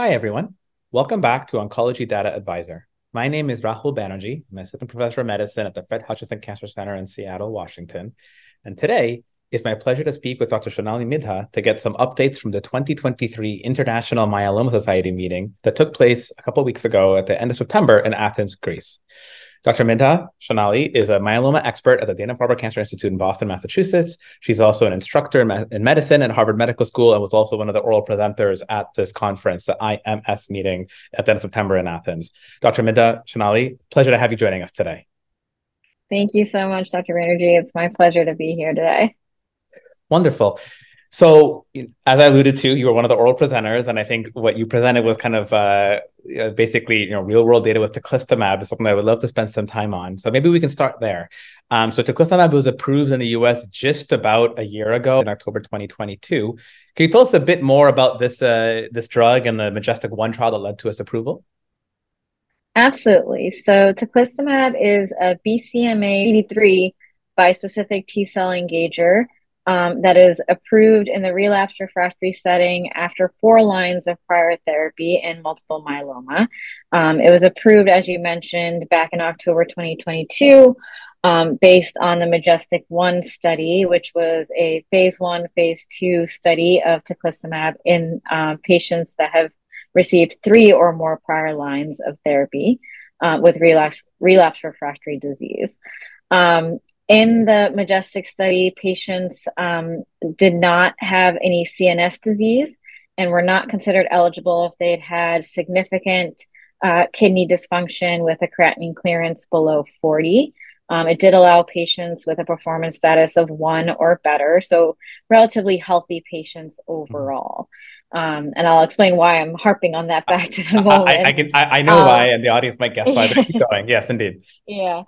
Hi, everyone. Welcome back to Oncology Data Advisor. My name is Rahul Banerjee. I'm Assistant Professor of Medicine at the Fred Hutchinson Cancer Center in Seattle, Washington. And today, it's my pleasure to speak with Dr. Shonali Midha to get some updates from the 2023 International Myeloma Society meeting that took place a couple weeks ago at the end of September in Athens, Greece. Dr. Midha Shonali is a myeloma expert at the Dana-Farber Cancer Institute in Boston, Massachusetts. She's also an instructor in medicine at Harvard Medical School and was also one of the oral presenters at this conference, the IMS meeting at the end of September in Athens. Dr. Midha Shonali, pleasure to have you joining us today. Thank you so much, Dr. Banerjee. It's my pleasure to be here today. Wonderful. So, as I alluded to, you were one of the oral presenters, and I think what you presented was kind of uh, basically, you know, real world data with teclistamab is something I would love to spend some time on. So maybe we can start there. Um, so teclistamab was approved in the U.S. just about a year ago in October 2022. Can you tell us a bit more about this uh, this drug and the MajesTEC One trial that led to its approval? Absolutely. So teclistamab is a BCMA CD3 bispecific T cell engager um, that is approved in the relapsed refractory setting after four lines of prior therapy in multiple myeloma. Um, it was approved, as you mentioned, back in October 2022. Um, based on the MajesTEC 1 study, which was a phase one, phase two study of teclistamab in uh, patients that have received three or more prior lines of therapy uh, with relapse, relapse refractory disease. Um, in the MajesTEC study, patients um, did not have any CNS disease and were not considered eligible if they had had significant uh, kidney dysfunction with a creatinine clearance below 40. Um, it did allow patients with a performance status of one or better, so relatively healthy patients overall. Um, and I'll explain why I'm harping on that fact in a moment. I, I can, I, I know um, why, and the audience might guess why, but keep going. Yes, indeed. Yeah.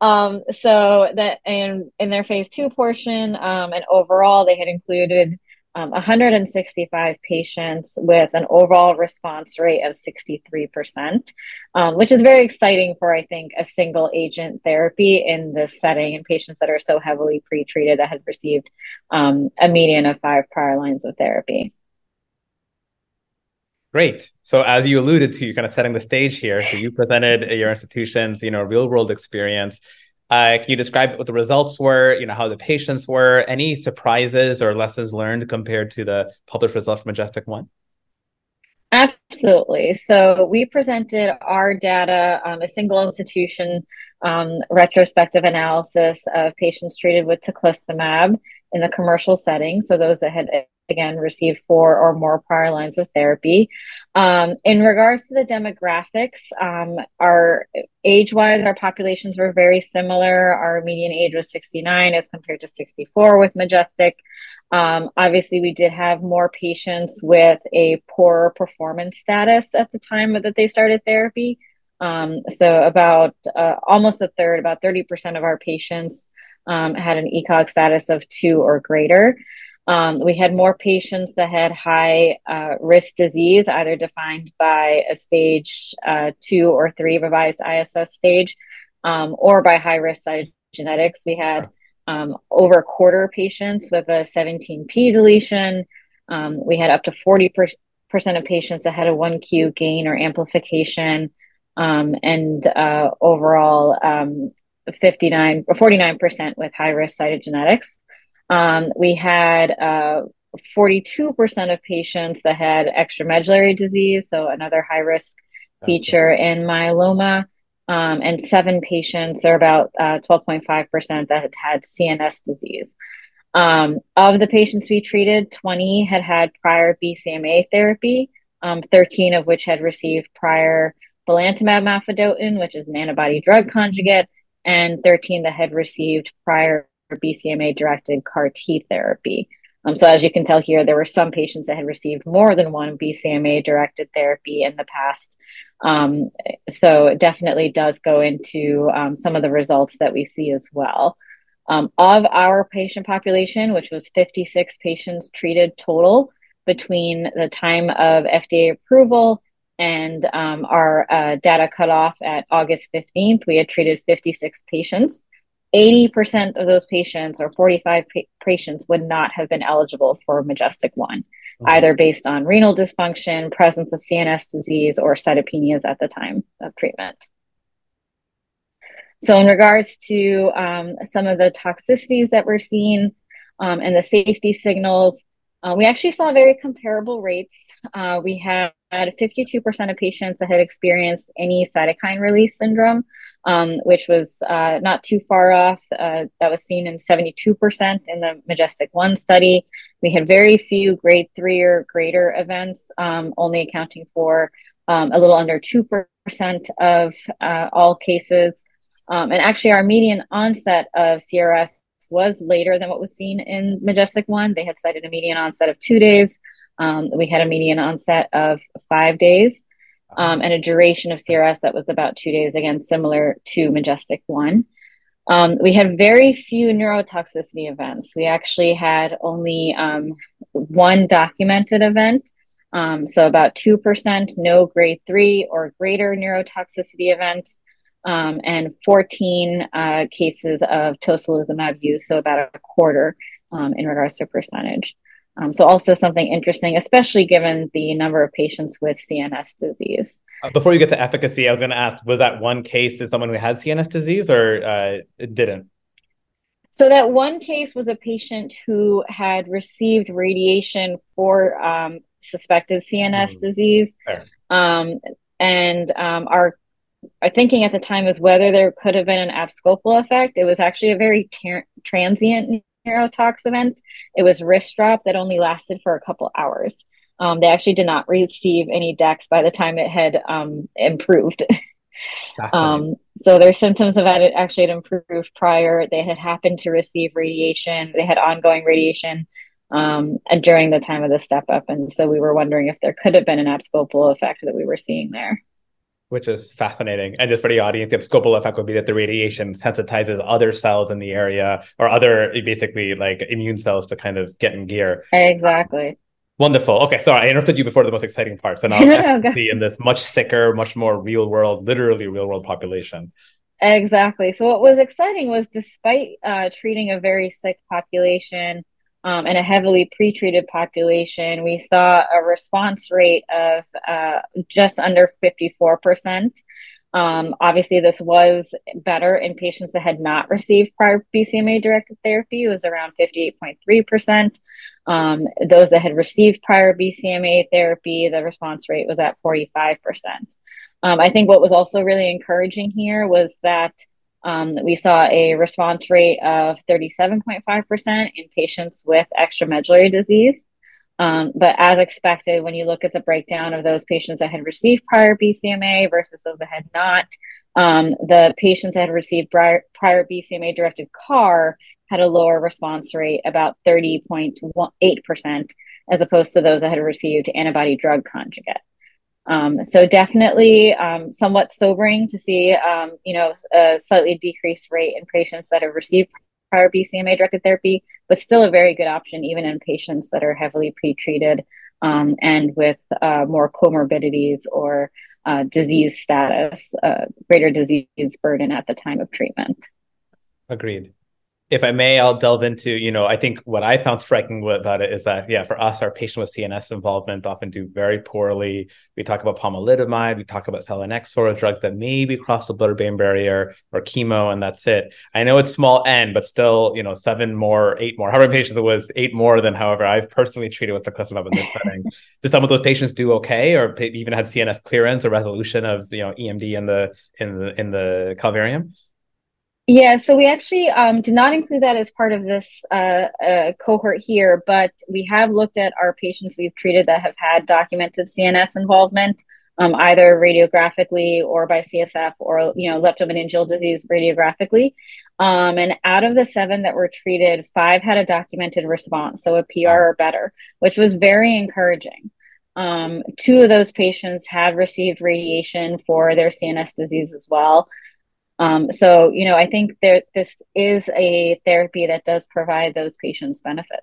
Um, so that in in their phase two portion, um, and overall, they had included um, 165 patients with an overall response rate of 63%, um, which is very exciting for, I think, a single agent therapy in this setting in patients that are so heavily pretreated that had received um, a median of five prior lines of therapy. Great. So as you alluded to, you're kind of setting the stage here. So you presented your institution's, you know, real world experience. Uh, can you describe what the results were? You know, how the patients were? Any surprises or lessons learned compared to the published results from MajesTEC One? Absolutely. So we presented our data, um, a single institution um, retrospective analysis of patients treated with teclistamab in the commercial setting. So those that had again received four or more prior lines of therapy. Um, in regards to the demographics, um, our age-wise, our populations were very similar. Our median age was 69 as compared to 64 with MajesTEC. Um, obviously, we did have more patients with a poorer performance status at the time that they started therapy. Um, so about uh, almost a third, about 30% of our patients um, had an ECOG status of two or greater. Um, we had more patients that had high uh, risk disease, either defined by a stage uh, two or three revised ISS stage, um, or by high risk cytogenetics. We had um, over a quarter patients with a 17p deletion. Um, we had up to 40% of patients that had a 1q gain or amplification. Um, and uh, overall, um, 59 or 49% with high risk cytogenetics. Um, we had uh, 42% of patients that had extramedullary disease, so another high risk feature in myeloma, um, and seven patients, or about uh, 12.5%, that had had CNS disease. Um, of the patients we treated, 20 had had prior BCMA therapy, um, 13 of which had received prior belantamab mafodotin, which is an antibody drug conjugate, and 13 that had received prior BCMA directed CAR T therapy. Um, so, as you can tell here, there were some patients that had received more than one BCMA directed therapy in the past. Um, so, it definitely does go into um, some of the results that we see as well. Um, of our patient population, which was 56 patients treated total between the time of FDA approval and um, our uh, data cutoff at August 15th, we had treated 56 patients 80% of those patients or 45 pa- patients would not have been eligible for MajesTEC 1, mm-hmm. either based on renal dysfunction, presence of CNS disease, or cytopenias at the time of treatment. So, in regards to um, some of the toxicities that we're seeing um, and the safety signals, uh, we actually saw very comparable rates. Uh, we had 52% of patients that had experienced any cytokine release syndrome, um, which was uh, not too far off. Uh, that was seen in 72% in the MajesTEC 1 study. We had very few grade 3 or greater events, um, only accounting for um, a little under 2% of uh, all cases. Um, and actually, our median onset of CRS was later than what was seen in MajesTEC 1. They had cited a median onset of two days. Um, we had a median onset of five days um, and a duration of CRS that was about two days, again, similar to MajesTEC 1. Um, we had very few neurotoxicity events. We actually had only um, one documented event. Um, so about 2%, no grade three or greater neurotoxicity events um, and 14 uh, cases of tocilizumab use, so about a quarter um, in regards to percentage. Um, so also something interesting, especially given the number of patients with CNS disease. Uh, before you get to efficacy, I was going to ask: Was that one case is someone who had CNS disease, or uh, it didn't? So that one case was a patient who had received radiation for um, suspected CNS mm. disease, um, and um, our thinking at the time was whether there could have been an abscopal effect. It was actually a very ter- transient neurotox event. It was wrist drop that only lasted for a couple hours. Um, they actually did not receive any DEX by the time it had um, improved. um, so their symptoms of it actually had improved prior. They had happened to receive radiation. They had ongoing radiation um, and during the time of the step up. And so we were wondering if there could have been an abscopal effect that we were seeing there which is fascinating. And just for the audience, the abscopal effect would be that the radiation sensitizes other cells in the area or other basically like immune cells to kind of get in gear. Exactly. Wonderful. Okay, sorry, I interrupted you before the most exciting part. So now no, see in this much sicker, much more real world, literally real world population. Exactly. So what was exciting was despite uh, treating a very sick population, um, in a heavily pretreated population, we saw a response rate of uh, just under 54%. Um, obviously, this was better in patients that had not received prior BCMA directed therapy. It was around 58.3%. Um, those that had received prior BCMA therapy, the response rate was at 45%. Um, I think what was also really encouraging here was that um, we saw a response rate of 37.5% in patients with extramedullary disease. Um, but as expected, when you look at the breakdown of those patients that had received prior BCMA versus those that had not, um, the patients that had received prior, prior BCMA directed CAR had a lower response rate, about 30.8%, as opposed to those that had received antibody drug conjugate. Um, so definitely um, somewhat sobering to see, um, you know, a slightly decreased rate in patients that have received prior BCMA directed therapy, but still a very good option even in patients that are heavily pretreated um, and with uh, more comorbidities or uh, disease status, uh, greater disease burden at the time of treatment. Agreed if I may, I'll delve into, you know, I think what I found striking about it is that, yeah, for us, our patient with CNS involvement often do very poorly. We talk about pomalidomide, we talk about selinexor, drugs that maybe cross the blood-brain barrier or chemo, and that's it. I know it's small n, but still, you know, seven more, eight more, however many patients it was, eight more than however I've personally treated with the teclistamab in this setting. Did some of those patients do okay, or even had CNS clearance or resolution of, you know, EMD in the in the in the calvarium? Yeah, so we actually um, did not include that as part of this uh, uh, cohort here, but we have looked at our patients we've treated that have had documented CNS involvement, um, either radiographically or by CSF or you know leptomeningeal disease radiographically. Um, and out of the seven that were treated, five had a documented response, so a PR or better, which was very encouraging. Um, two of those patients had received radiation for their CNS disease as well. Um, so, you know, I think there this is a therapy that does provide those patients benefit.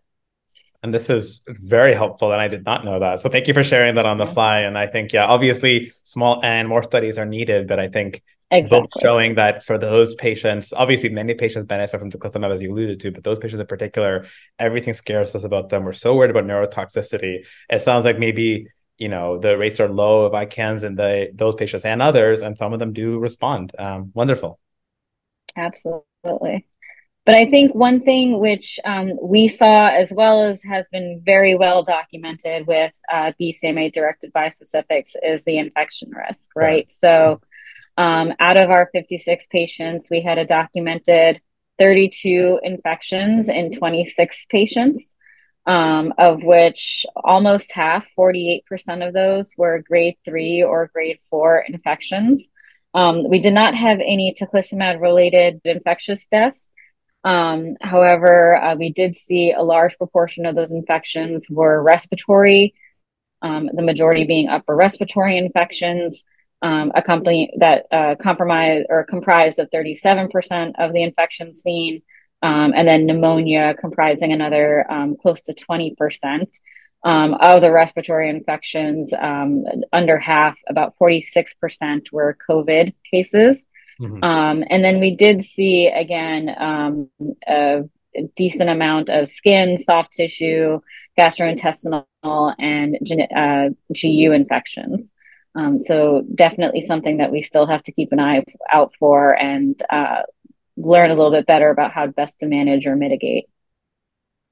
And this is very helpful, and I did not know that. So thank you for sharing that on the fly. And I think, yeah, obviously, small and more studies are needed, but I think Exactly. Both showing that for those patients, obviously many patients benefit from teclistamab as you alluded to, but those patients in particular, everything scares us about them. We're so worried about neurotoxicity. It sounds like maybe you know the rates are low of ICANS in the those patients and others, and some of them do respond. Um, wonderful. Absolutely. But I think one thing which um, we saw, as well as has been very well documented with uh, BCMA directed bispecifics, is the infection risk, right? Yeah. So, um, out of our 56 patients, we had a documented 32 infections in 26 patients, um, of which almost half, 48% of those, were grade three or grade four infections. Um, we did not have any teclistamab related infectious deaths. Um, however, uh, we did see a large proportion of those infections were respiratory, um, the majority being upper respiratory infections, um, accompanying that uh, compromise or comprised of 37% of the infections seen, um, and then pneumonia comprising another um, close to 20%. Um, of the respiratory infections, um, under half, about 46% were COVID cases. Mm-hmm. Um, and then we did see again um, a decent amount of skin, soft tissue, gastrointestinal, and uh, GU infections. Um, so definitely something that we still have to keep an eye out for and uh, learn a little bit better about how best to manage or mitigate.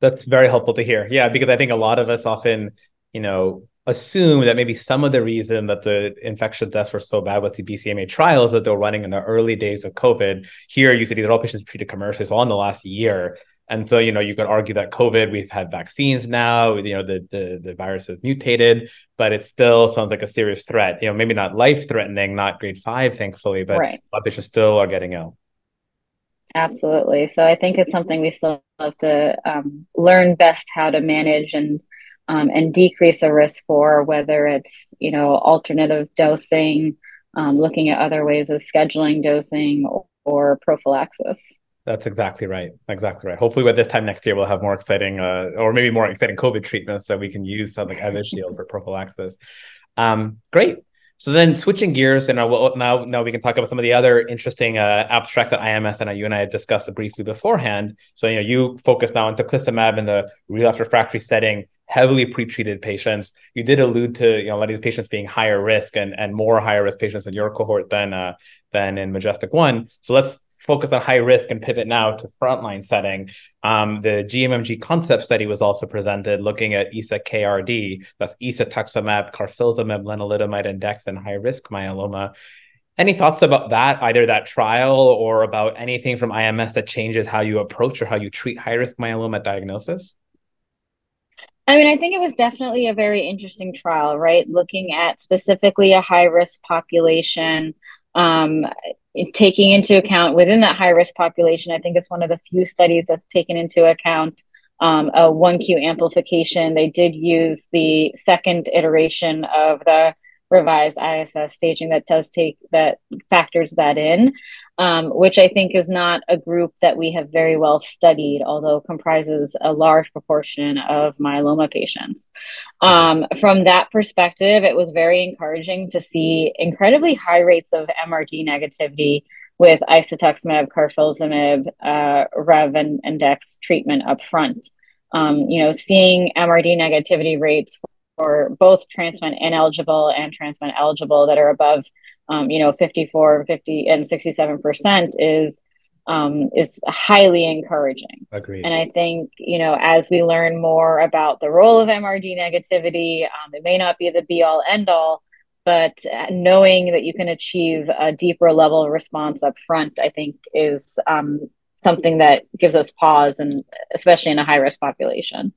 That's very helpful to hear. Yeah, because I think a lot of us often, you know, assume that maybe some of the reason that the infection deaths were so bad with the BCMA trials that they're running in the early days of COVID. Here, you see these are all patients treated commercially, so all in the last year. And so, you know, you could argue that COVID, we've had vaccines now, you know, the, the, the virus has mutated, but it still sounds like a serious threat. You know, maybe not life threatening, not grade five, thankfully, but right. patients still are getting ill. Absolutely. So I think it's something we still have to um, learn best how to manage and um, and decrease a risk for whether it's you know alternative dosing um, looking at other ways of scheduling dosing or, or, prophylaxis. That's exactly right. Exactly right. Hopefully by this time next year we'll have more exciting uh, or maybe more exciting covid treatments that we can use something like Evusheld for prophylaxis. Um, great so then switching gears, and we'll, now now we can talk about some of the other interesting uh, abstracts that IMS and you and I had discussed briefly beforehand. So you know you focus now on teclistamab in the relapse refractory setting heavily pretreated patients. You did allude to you know a lot of these patients being higher risk and and more higher risk patients in your cohort than uh, than in MajesTEC One. So let's focus on high risk and pivot now to frontline setting. Um, the GMMG concept study was also presented looking at ISA KRD, that's isatuximab, carfilzomib, lenalidomide, and dex in high risk myeloma. Any thoughts about that, either that trial or about anything from IMS that changes how you approach or how you treat high risk myeloma diagnosis? I mean, I think it was definitely a very interesting trial, right? Looking at specifically a high risk population, um, taking into account within that high risk population, I think it's one of the few studies that's taken into account um, a 1Q amplification. They did use the second iteration of the revised ISS staging that does take that factors that in um, which I think is not a group that we have very well studied, although comprises a large proportion of myeloma patients. Um, from that perspective, it was very encouraging to see incredibly high rates of MRD negativity with isatuximab, carfilzomib, uh, Rev, and, and Dex treatment up front. Um, you know, seeing MRD negativity rates for both transplant ineligible and transplant eligible that are above um, you know, 54, 50, and 67% is um, is highly encouraging. Agreed. And I think, you know, as we learn more about the role of MRD negativity, um, it may not be the be all end all, but knowing that you can achieve a deeper level of response up front, I think is um, something that gives us pause, and especially in a high risk population.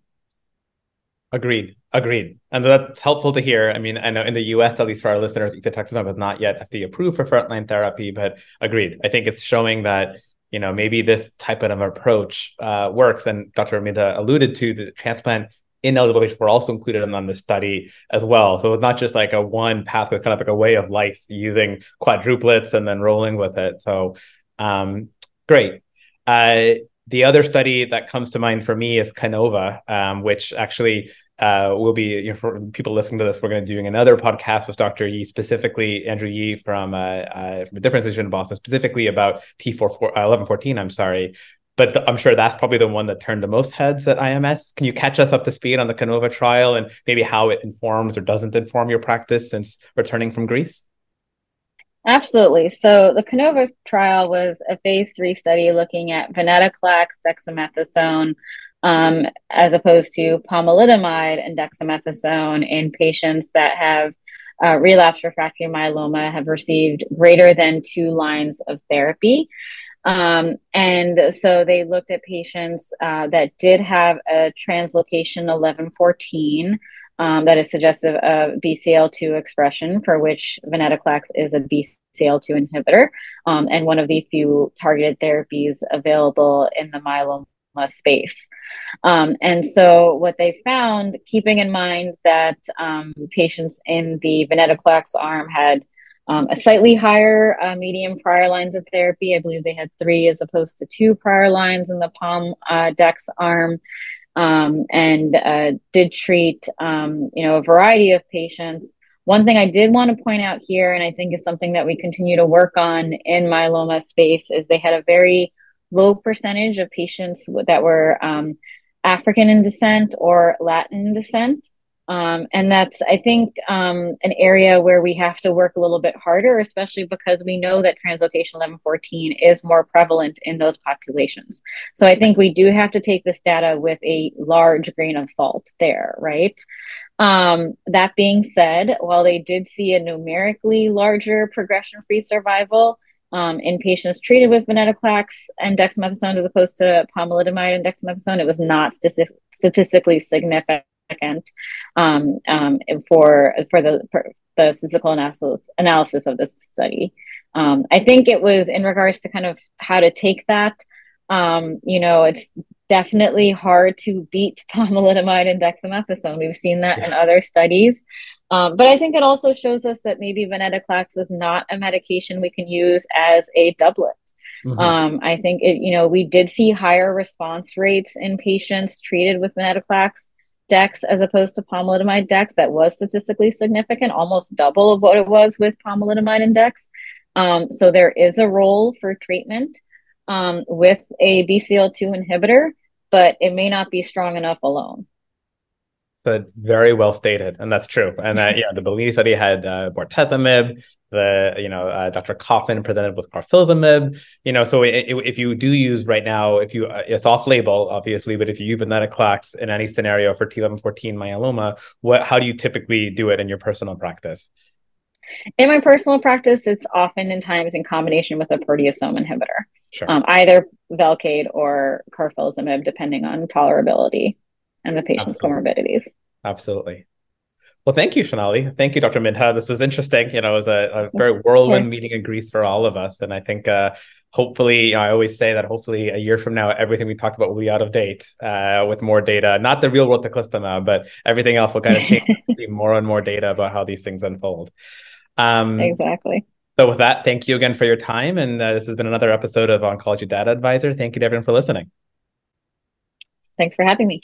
Agreed. Agreed. And that's helpful to hear. I mean, I know in the US, at least for our listeners, isatuximab is not yet FDA approved for frontline therapy, but agreed. I think it's showing that, you know, maybe this type of approach uh, works. And Dr. Armida alluded to the transplant ineligible patients were also included in on the study as well. So it's not just like a one pathway, kind of like a way of life using quadruplets and then rolling with it. So um, great. Uh, the other study that comes to mind for me is Canova, um, which actually uh, we'll be you know, for people listening to this. We're going to be doing another podcast with Dr. Yee, specifically Andrew Yee from uh, uh, from a different institution in Boston, specifically about T four uh, eleven fourteen. I'm sorry, but I'm sure that's probably the one that turned the most heads at IMS. Can you catch us up to speed on the Canova trial and maybe how it informs or doesn't inform your practice since returning from Greece? Absolutely. So the Canova trial was a phase three study looking at venetoclax, dexamethasone, um, as opposed to pomalidomide and dexamethasone in patients that have uh, relapsed refractory myeloma have received greater than two lines of therapy. Um, and so they looked at patients uh, that did have a translocation 1114 um, that is suggestive of BCL2 expression, for which venetoclax is a BCL2 inhibitor um, and one of the few targeted therapies available in the myeloma space. Um, and so, what they found, keeping in mind that um, patients in the venetoclax arm had um, a slightly higher uh, median prior lines of therapy. I believe they had three as opposed to two prior lines in the Pom uh, Dex arm, um, and uh, did treat um, you know a variety of patients. One thing I did want to point out here, and I think is something that we continue to work on in myeloma space, is they had a very low percentage of patients that were um, African in descent or Latin descent. Um, and that's, I think, um, an area where we have to work a little bit harder, especially because we know that translocation 1114 is more prevalent in those populations. So I think we do have to take this data with a large grain of salt there, right? Um, that being said, while they did see a numerically larger progression free survival, um, in patients treated with venetoclax and dexamethasone as opposed to pomalidomide and dexamethasone, it was not statistically significant um, um, for for the for the statistical analysis analysis of this study. Um, I think it was in regards to kind of how to take that. Um, you know, it's definitely hard to beat pomalidomide and dexamethasone. We've seen that yeah. in other studies. Um, but I think it also shows us that maybe venetoclax is not a medication we can use as a doublet. Mm-hmm. Um, I think it, you know, we did see higher response rates in patients treated with venetoclax dex as opposed to pomalidomide dex that was statistically significant, almost double of what it was with pomalidomide and dex. Um, so there is a role for treatment um, with a BCL2 inhibitor, but it may not be strong enough alone. So very well stated, and that's true. And uh, yeah, the Bellini study had uh, bortezomib. The you know uh, Dr. Kaufman presented with carfilzomib. You know, so it, it, if you do use right now, if you uh, it's off label, obviously, but if you use venetoclax in any scenario for T1114 myeloma, what how do you typically do it in your personal practice? In my personal practice, it's often in times in combination with a proteasome inhibitor, sure. um, either Velcade or carfilzomib, depending on tolerability and the patient's Absolutely. comorbidities. Absolutely. Well, thank you, Shonali. Thank you, Dr. Midha. This was interesting. You know, it was a, a very whirlwind meeting in Greece for all of us. And I think uh, hopefully, you know, I always say that hopefully a year from now, everything we talked about will be out of date uh, with more data, not the real world teclistamab, but everything else will kind of change, see more and more data about how these things unfold. Um, exactly. So with that, thank you again for your time. And uh, this has been another episode of Oncology Data Advisor. Thank you to everyone for listening. Thanks for having me.